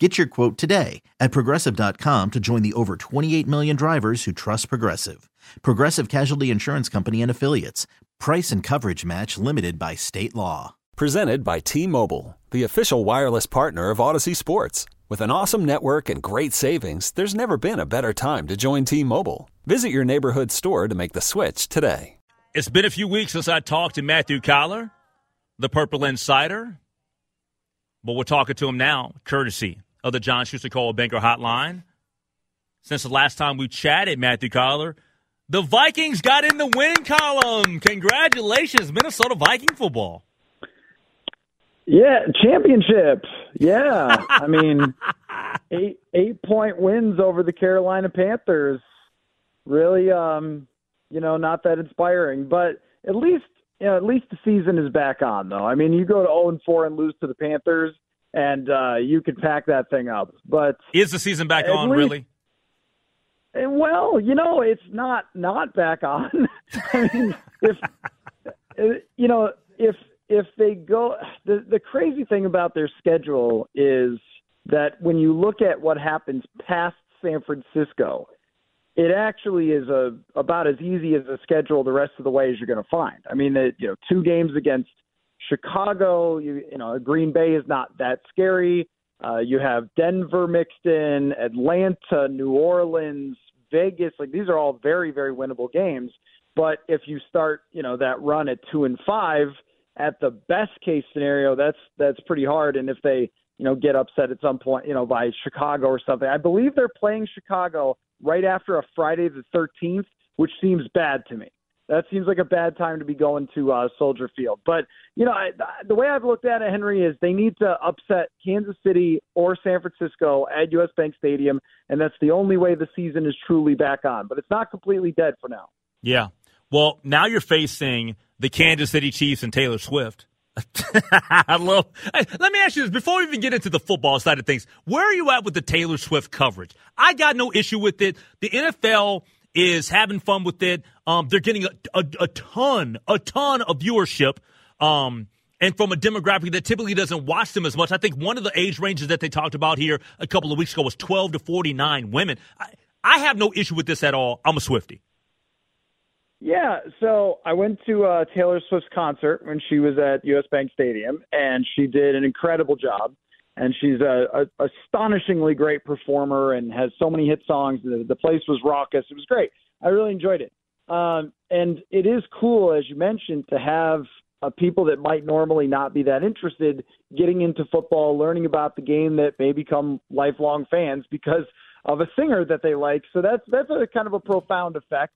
Get your quote today at progressive.com to join the over 28 million drivers who trust Progressive. Progressive Casualty Insurance Company and Affiliates. Price and coverage match limited by state law. Presented by T Mobile, the official wireless partner of Audacy Sports. With an awesome network and great savings, there's never been a better time to join T Mobile. Visit your neighborhood store to make the switch today. It's been a few weeks since I talked to Matthew Coller, the Purple Insider, but we're talking to him now, courtesy of the John Schuster Coldwell Banker Hotline. Since the last time we chatted, Matthew Coller, the Vikings got in the win column. Congratulations, Minnesota Viking football. Yeah, championship. Yeah, I mean, eight eight point wins over the Carolina Panthers. Really, um, you know, not that inspiring, but at least you know, at least the season is back on, though. I mean, you go to zero and four and lose to the Panthers, and uh, you could pack that thing up. But is the season back on? least, really? Eh, well, you know, it's not not back on. I mean, if eh, you know, if if they go, the the crazy thing about their schedule is that when you look at what happens past San Francisco, it actually is a about as easy as a schedule the rest of the way as you're going to find. I mean, it, you know, two games against Chicago, you you know, Green Bay is not that scary. Uh, you have Denver mixed in, Atlanta, New Orleans, Vegas. Like these are all very, very winnable games. But if you start, you know, that run at two and five, at the best case scenario, that's that's pretty hard. And if they, you know, get upset at some point, you know, by Chicago or something, I believe they're playing Chicago right after a Friday the 13th, which seems bad to me. That seems like a bad time to be going to uh, Soldier Field. But you know, I, the way I've looked at it, Henry, is they need to upset Kansas City or San Francisco at US Bank Stadium, and that's the only way the season is truly back on. But it's not completely dead for now. Yeah. Well, now you're facing the Kansas City Chiefs and Taylor Swift. I love. Hey, let me ask you this before we even get into the football side of things. Where are you at with the Taylor Swift coverage? I got no issue with it. The NFL is having fun with it. Um, they're getting a, a, a, ton, a ton of viewership. Um, and from a demographic that typically doesn't watch them as much. I think one of the age ranges that they talked about here a couple of weeks ago was 12 to 49 women. I, I have no issue with this at all. I'm a Swifty. Yeah, so I went to uh, Taylor Swift's concert when she was at US Bank Stadium, and she did an incredible job and she's a, a astonishingly great performer and has so many hit songs. The, the place was raucous. It was great. I really enjoyed it. Um, and it is cool, as you mentioned, to have uh, people that might normally not be that interested getting into football, learning about the game that may become lifelong fans because of a singer that they like. So that's that's a kind of a profound effect.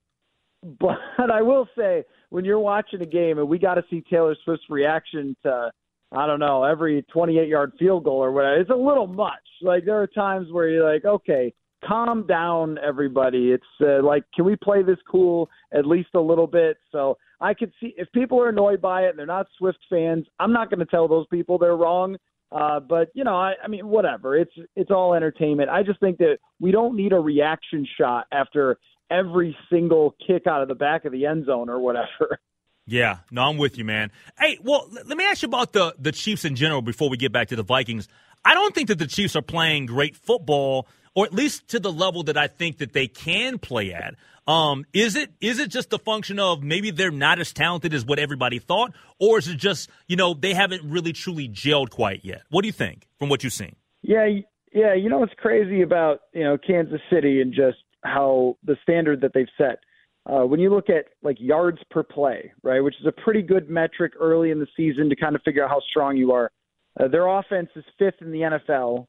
But I will say, when you're watching a game, and we got to see Taylor Swift's reaction to I don't know, every 28 yard field goal or whatever. It's a little much. Like there are times where you're like, okay, calm down, everybody. It's uh, like, can we play this cool at least a little bit? So I could see if people are annoyed by it and they're not Swift fans, I'm not going to tell those people they're wrong. Uh, but you know, I, I mean, whatever. It's it's all entertainment. I just think that we don't need a reaction shot after every single kick out of the back of the end zone or whatever. Yeah, no, I'm with you, man. Hey, well, let me ask you about the the Chiefs in general before we get back to the Vikings. I don't think that the Chiefs are playing great football, or at least to the level that I think that they can play at. Um, is it is it just a function of maybe they're not as talented as what everybody thought, or is it just you know they haven't really truly gelled quite yet? What do you think from what you've seen? Yeah, yeah. You know what's crazy about you know Kansas City and just how the standard that they've set uh, when you look at like yards per play, right, which is a pretty good metric early in the season to kind of figure out how strong you are, uh, their offense is fifth in the NFL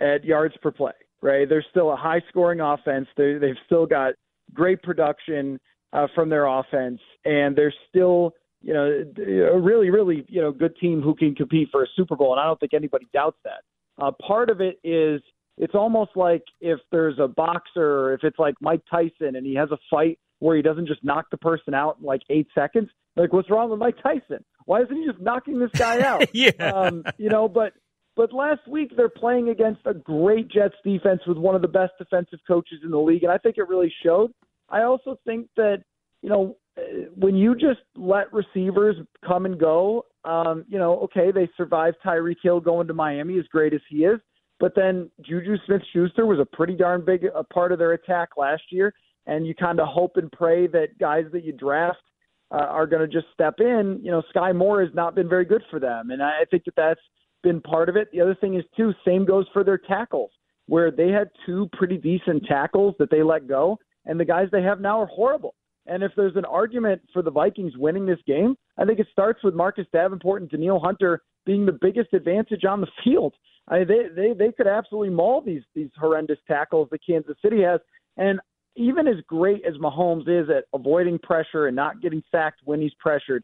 at yards per play, right? They're still a high scoring offense. They, they've still got great production uh, from their offense, and they're still, you know, a really, really, you know, good team who can compete for a Super Bowl. And I don't think anybody doubts that. Uh, part of it is it's almost like if there's a boxer, if it's like Mike Tyson and he has a fight where he doesn't just knock the person out in like eight seconds. Like, what's wrong with Mike Tyson? Why isn't he just knocking this guy out? yeah. Um, you know, but but last week they're playing against a great Jets defense with one of the best defensive coaches in the league, and I think it really showed. I also think that you know when you just let receivers come and go, um, you know, okay, they survived Tyreek Hill going to Miami, as great as he is, but then Juju Smith-Schuster was a pretty darn big a part of their attack last year, and you kind of hope and pray that guys that you draft uh, are going to just step in. You know, Skyy Moore has not been very good for them, and I think that that's been part of it. The other thing is too, same goes for their tackles, where they had two pretty decent tackles that they let go, and the guys they have now are horrible. And if there's an argument for the Vikings winning this game, I think it starts with Marcus Davenport and Danielle Hunter being the biggest advantage on the field. I mean, they they they could absolutely maul these these horrendous tackles that Kansas City has. And even as great as Mahomes is at avoiding pressure and not getting sacked when he's pressured,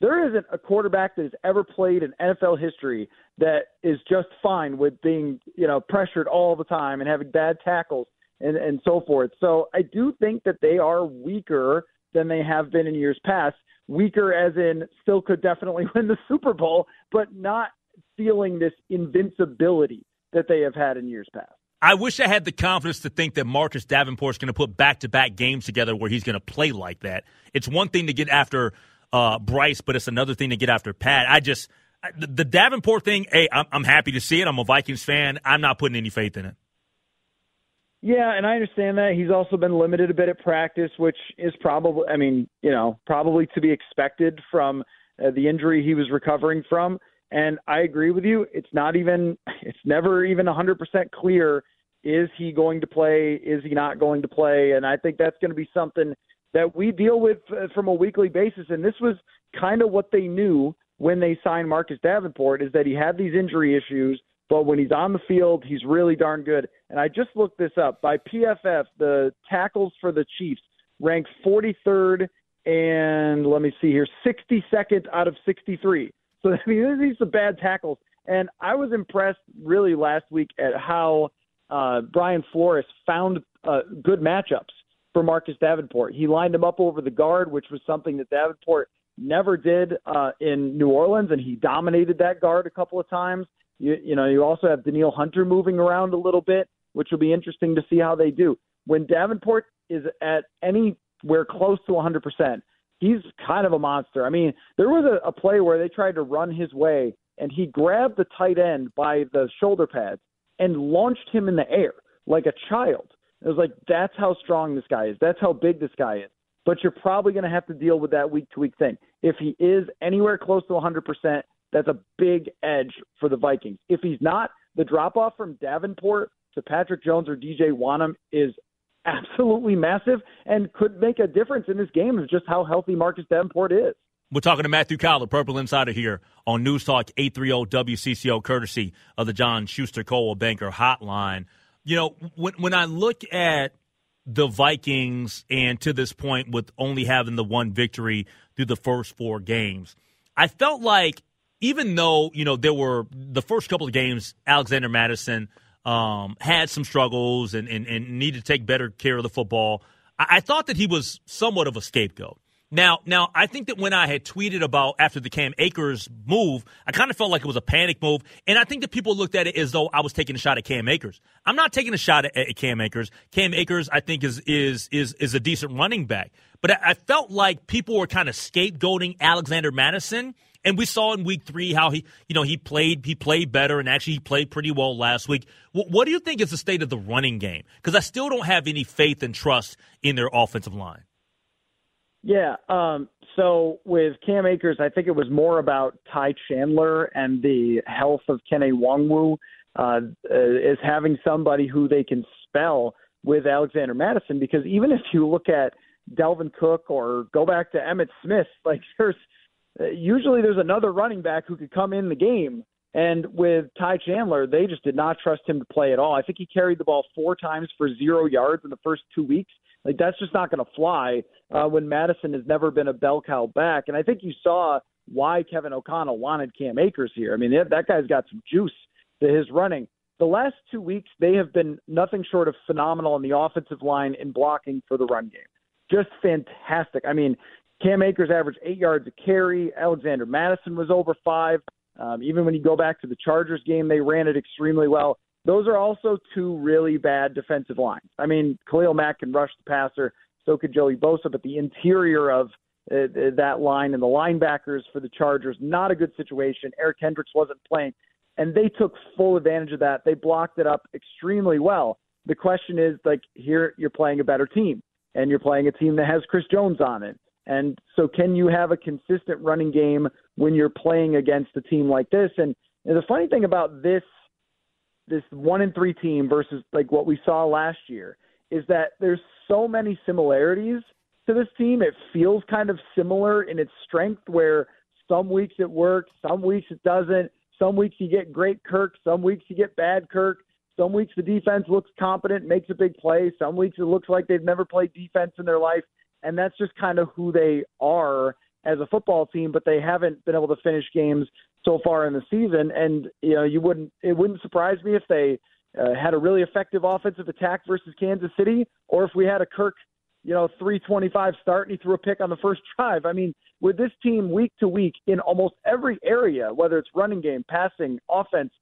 there isn't a quarterback that has ever played in NFL history that is just fine with being, you know, pressured all the time and having bad tackles and, and so forth. So I do think that they are weaker than they have been in years past. Weaker as in still could definitely win the Super Bowl, but not feeling this invincibility that they have had in years past. I wish I had the confidence to think that Marcus Davenport is going to put back to back games together where he's going to play like that. It's one thing to get after uh, Bryce, but it's another thing to get after Pat. I just, the, the Davenport thing, hey, I'm, I'm happy to see it. I'm a Vikings fan. I'm not putting any faith in it. Yeah, and I understand that. He's also been limited a bit at practice, which is probably, I mean, you know, probably to be expected from uh, the injury he was recovering from. And I agree with you. It's not even, it's never even 100% clear is he going to play? Is he not going to play? And I think that's going to be something that we deal with uh, from a weekly basis. And this was kind of what they knew when they signed Marcus Davenport is that he had these injury issues but when he's on the field, he's really darn good. And I just looked this up. By PFF, the tackles for the Chiefs ranked 43rd and let me see here, 62nd out of 63. So I mean, these are bad tackles. And I was impressed really last week at how uh, Brian Flores found uh, good matchups for Marcus Davenport. He lined him up over the guard, which was something that Davenport never did uh, in New Orleans, and he dominated that guard a couple of times. You, you know, you also have Danielle Hunter moving around a little bit, which will be interesting to see how they do. When Davenport is at anywhere close to 100%, he's kind of a monster. I mean, there was a, a play where they tried to run his way, and he grabbed the tight end by the shoulder pads and launched him in the air like a child. It was like, that's how strong this guy is. That's how big this guy is. But you're probably going to have to deal with that week to week thing. If he is anywhere close to 100%, that's a big edge for the Vikings. If he's not, the drop off from Davenport to Patrick Jones or DJ Wonnum is absolutely massive and could make a difference in this game of just how healthy Marcus Davenport is. We're talking to Matthew Coller, Purple Insider here on News Talk 830 WCCO, courtesy of the John Schuster Coldwell Banker Hotline. You know, when, when I look at the Vikings and to this point with only having the one victory through the first four games, I felt like even though you know there were the first couple of games, Alexander Mattison um, had some struggles and, and, and, needed to take better care of the football. I, I, thought that he was somewhat of a scapegoat. Now, now I think that when I had tweeted about after the Cam Akers move, I kind of felt like it was a panic move, and I think that people looked at it as though I was taking a shot at Cam Akers. I'm not taking a shot at, at Cam Akers. Cam Akers, I think, is is is is a decent running back, but I, I felt like people were kind of scapegoating Alexander Mattison. and we saw in week three how he, you know, he played he played better and actually he played pretty well last week. What, what do you think is the state of the running game? Because I still don't have any faith and trust in their offensive line. Yeah. Um, so with Cam Akers, I think it was more about Ty Chandler and the health of Kene Nwangwu uh, as having somebody who they can spell with Alexander Mattison Because even if you look at Dalvin Cook or go back to Emmitt Smith, like there's uh, usually there's another running back who could come in the game. And with Ty Chandler, they just did not trust him to play at all. I think he carried the ball four times for zero yards in the first two weeks. Like that's just not going to fly uh, when Mattison has never been a bell cow back. And I think you saw why Kevin O'Connell wanted Cam Akers here. I mean, that guy's got some juice to his running. The last two weeks, they have been nothing short of phenomenal on the offensive line in blocking for the run game. just fantastic. I mean, Cam Akers averaged eight yards a carry. Alexander Mattison was over five. Um, even when you go back to the Chargers game, they ran it extremely well. Those are also two really bad defensive lines. I mean, Khalil Mack can rush the passer, so could Joey Bosa, but the interior of uh, that line and the linebackers for the Chargers, not a good situation. Eric Kendricks wasn't playing, and they took full advantage of that. They blocked it up extremely well. The question is, like, here you're playing a better team, and you're playing a team that has Chris Jones on it. And so, can you have a consistent running game when you're playing against a team like this? And, and the funny thing about this this one in three team versus like what we saw last year is that there's so many similarities to this team. It feels kind of similar in its strength where some weeks it works, some weeks it doesn't. Some weeks you get great Kirk, some weeks you get bad Kirk. Some weeks the defense looks competent, makes a big play. Some weeks it looks like they've never played defense in their life. And that's just kind of who they are as a football team, but they haven't been able to finish games so far in the season. And you know, you wouldn't it wouldn't surprise me if they uh, had a really effective offensive attack versus Kansas City, or if we had a Kirk, you know, 325 start and he threw a pick on the first drive. I mean, with this team week to week in almost every area, whether it's running game, passing, offense,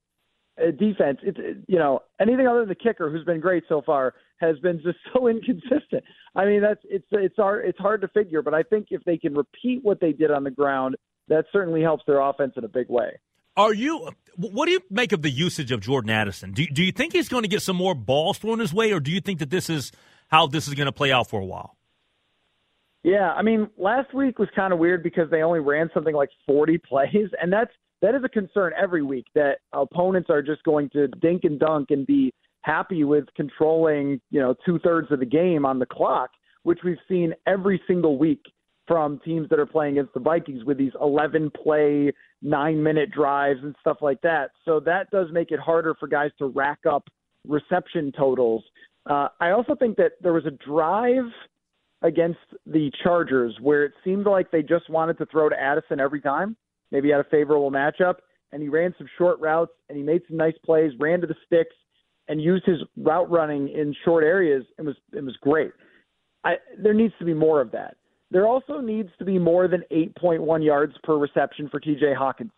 Uh, defense, it's uh, you know anything other than the kicker, who's been great so far, has been just so inconsistent. I mean, that's it's it's hard it's hard to figure, but I think if they can repeat what they did on the ground, that certainly helps their offense in a big way. Are you? What do you make of the usage of Jordan Addison? Do do you think he's going to get some more balls thrown his way, or do you think that this is how this is going to play out for a while? Yeah, I mean, last week was kind of weird because they only ran something like 40 plays, and that's that is a concern every week that opponents are just going to dink and dunk and be happy with controlling, you know, two thirds of the game on the clock, which we've seen every single week from teams that are playing against the Vikings with these 11 play, nine minute drives and stuff like that. So that does make it harder for guys to rack up reception totals. Uh, I also think that there was a drive against the Chargers where it seemed like they just wanted to throw to Addison every time. Maybe had a favorable matchup and he ran some short routes and he made some nice plays, ran to the sticks and used his route running in short areas. It was it was great. I, there needs to be more of that. There also needs to be more than 8.1 yards per reception for TJ Hockenson.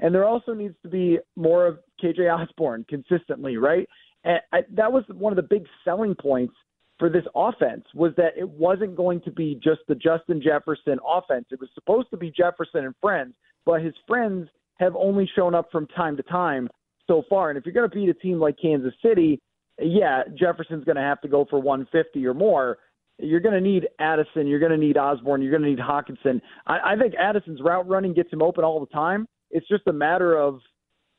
And there also needs to be more of KJ Osborn consistently, right? And I, that was one of the big selling points for this offense was that it wasn't going to be just the Justin Jefferson offense. It was supposed to be Jefferson and friends, but his friends have only shown up from time to time so far. And if you're going to beat a team like Kansas City, yeah, Jefferson's going to have to go for 150 or more. You're going to need Addison. You're going to need Osborn. You're going to need Hockenson. I, I think Addison's route running gets him open all the time. It's just a matter of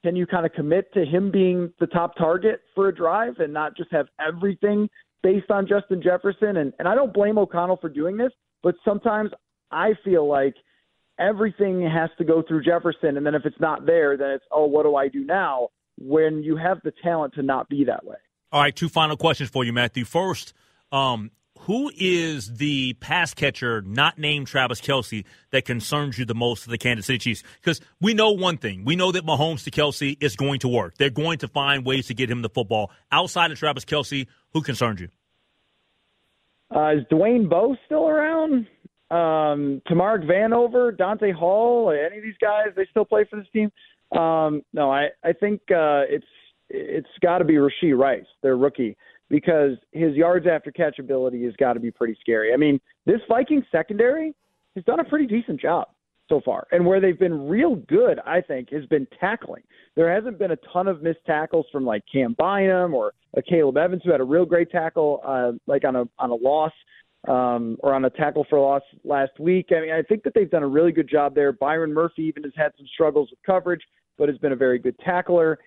can you kind of commit to him being the top target for a drive and not just have everything based on Justin Jefferson? And, and I don't blame O'Connell for doing this, but sometimes I feel like – everything has to go through Jefferson, and then if it's not there, then it's oh, what do I do now? When you have the talent to not be that way. All right, two final questions for you, Matthew. First, um, who is the pass catcher not named Travis Kelce that concerns you the most of the Kansas City Chiefs? Because we know one thing. We know that Mahomes to Kelce is going to work. They're going to find ways to get him the football. Outside of Travis Kelce, who concerns you? Uh, is Dwayne Bowe still around? Um, Tamarick Vanover, Dante Hall, any of these guys, they still play for this team. Um, no, I, I think uh, it's it's got to be Rashee Rice, their rookie, because his yards after catch ability has got to be pretty scary. I mean, this Viking secondary has done a pretty decent job so far. And where they've been real good, I think, has been tackling. There hasn't been a ton of missed tackles from like Cam Bynum or Akayleb Evans who had a real great tackle, uh, like on a on a loss um, or on a tackle for loss last week. I mean, I think that they've done a really good job there. Byron Murphy even has had some struggles with coverage, but has been a very good tackler.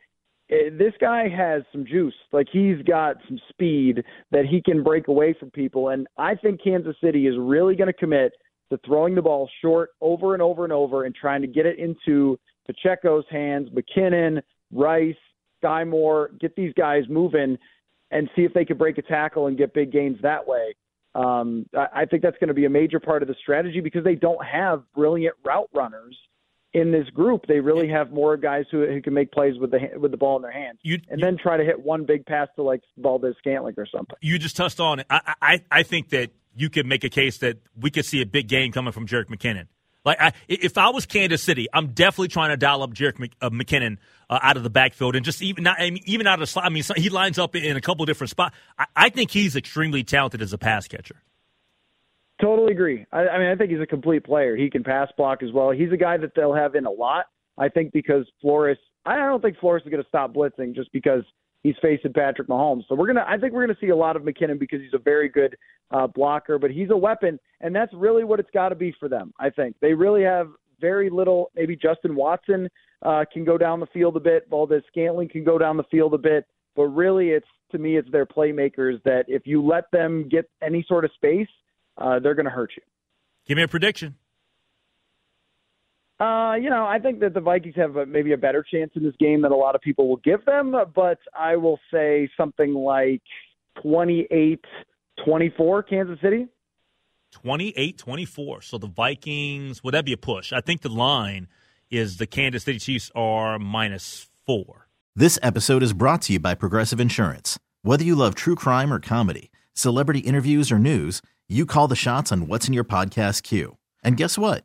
Eh, this guy has some juice. Like he's got some speed that he can break away from people. And I think Kansas City is really going to commit to throwing the ball short over and over and over and trying to get it into Pacheco's hands, McKinnon, Rice, Skyy Moore, get these guys moving and see if they can break a tackle and get big gains that way. Um, I, I think that's going to be a major part of the strategy because they don't have brilliant route runners in this group. They really have more guys who, who can make plays with the with the ball in their hands, you, and you, then try to hit one big pass to like Valdes Scantling or something. You just touched on it. I, I I think that you could make a case that we could see a big game coming from Jerick McKinnon. Like, I, if I was Kansas City, I'm definitely trying to dial up Jerick uh, McKinnon uh, out of the backfield and just even not I mean, even out of the slot. I mean, he lines up in a couple different spots. I, I think he's extremely talented as a pass catcher. Totally agree. I, I mean, I think he's a complete player. He can pass block as well. He's a guy that they'll have in a lot. I think because Flores, I don't think Flores is going to stop blitzing just because he's facing Patrick Mahomes. So we're gonna, I think we're gonna see a lot of McKinnon because he's a very good uh, blocker, but he's a weapon, and that's really what it's got to be for them. I think they really have very little. Maybe Justin Watson uh, can go down the field a bit. Valdes-Scantling can go down the field a bit, but really, it's to me, it's their playmakers that if you let them get any sort of space, uh, they're going to hurt you. Give me a prediction. Uh, you know, I think that the Vikings have a, maybe a better chance in this game than a lot of people will give them, but I will say something like 28 24 Kansas City. 28 24. So the Vikings, would that be a push? I think the line is the Kansas City Chiefs are minus four. This episode is brought to you by Progressive Insurance. Whether you love true crime or comedy, celebrity interviews or news, you call the shots on what's in your podcast queue. And guess what?